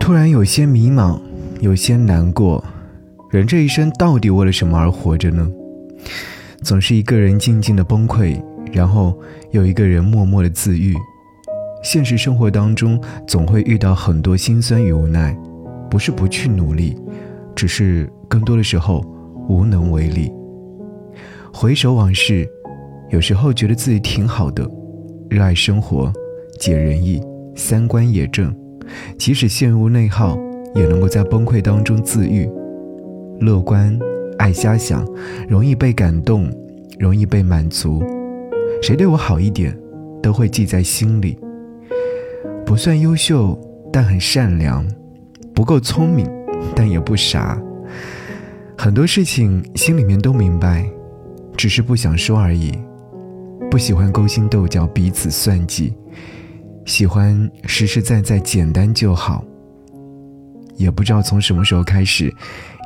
突然有些迷茫，有些难过。人这一生到底为了什么而活着呢？总是一个人静静的崩溃，然后有一个人默默的自愈。现实生活当中总会遇到很多心酸与无奈，不是不去努力，只是更多的时候无能为力。回首往事，有时候觉得自己挺好的，热爱生活，解人意，三观也正。即使陷入内耗，也能够在崩溃当中自愈。乐观，爱瞎想，容易被感动，容易被满足。谁对我好一点，都会记在心里。不算优秀，但很善良；不够聪明，但也不傻。很多事情心里面都明白，只是不想说而已。不喜欢勾心斗角，彼此算计。喜欢实实在在、简单就好。也不知道从什么时候开始，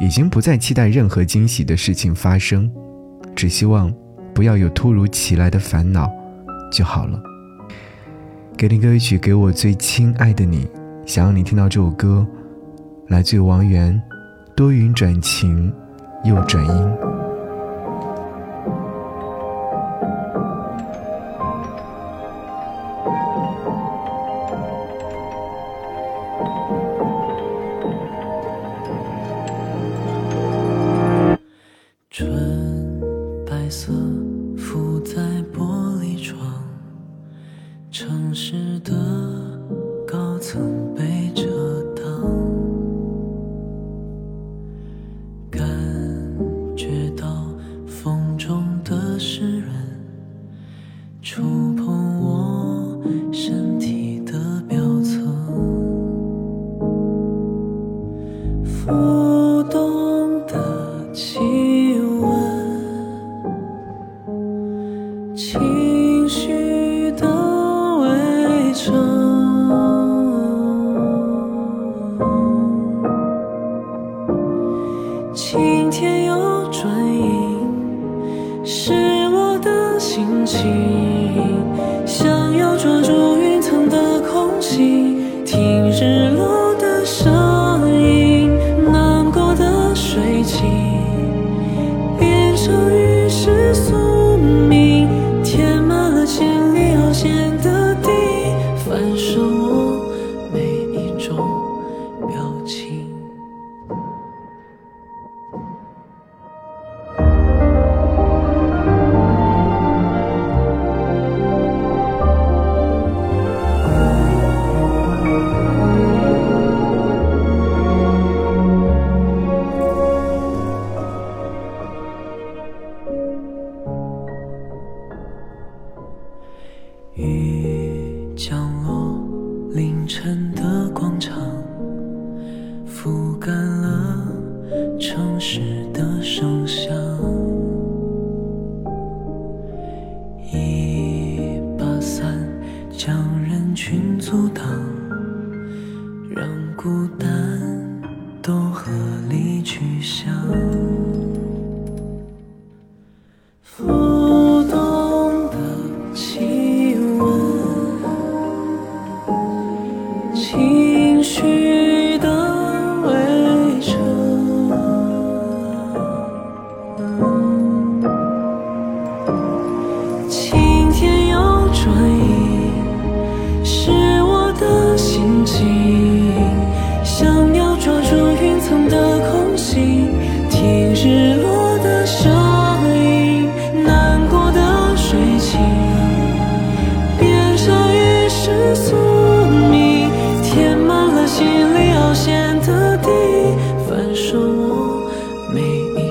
已经不再期待任何惊喜的事情发生，只希望不要有突如其来的烦恼就好了。给你歌曲，给我最亲爱的你，想要你听到这首歌，来自王源，多云转晴又转阴。纯白色覆在玻璃窗城市的高层被遮挡，感觉到风中的湿润触碰我身轻轻。想要抓住都和你去想。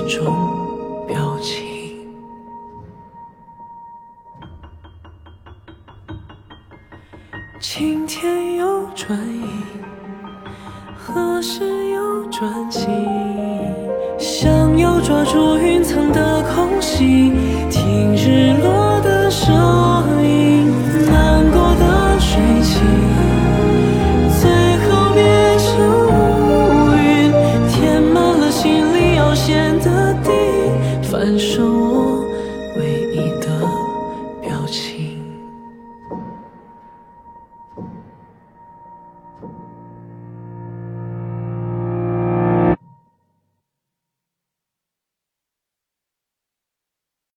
种表情。晴天又转阴，何时又转晴？想要抓住云层的空隙。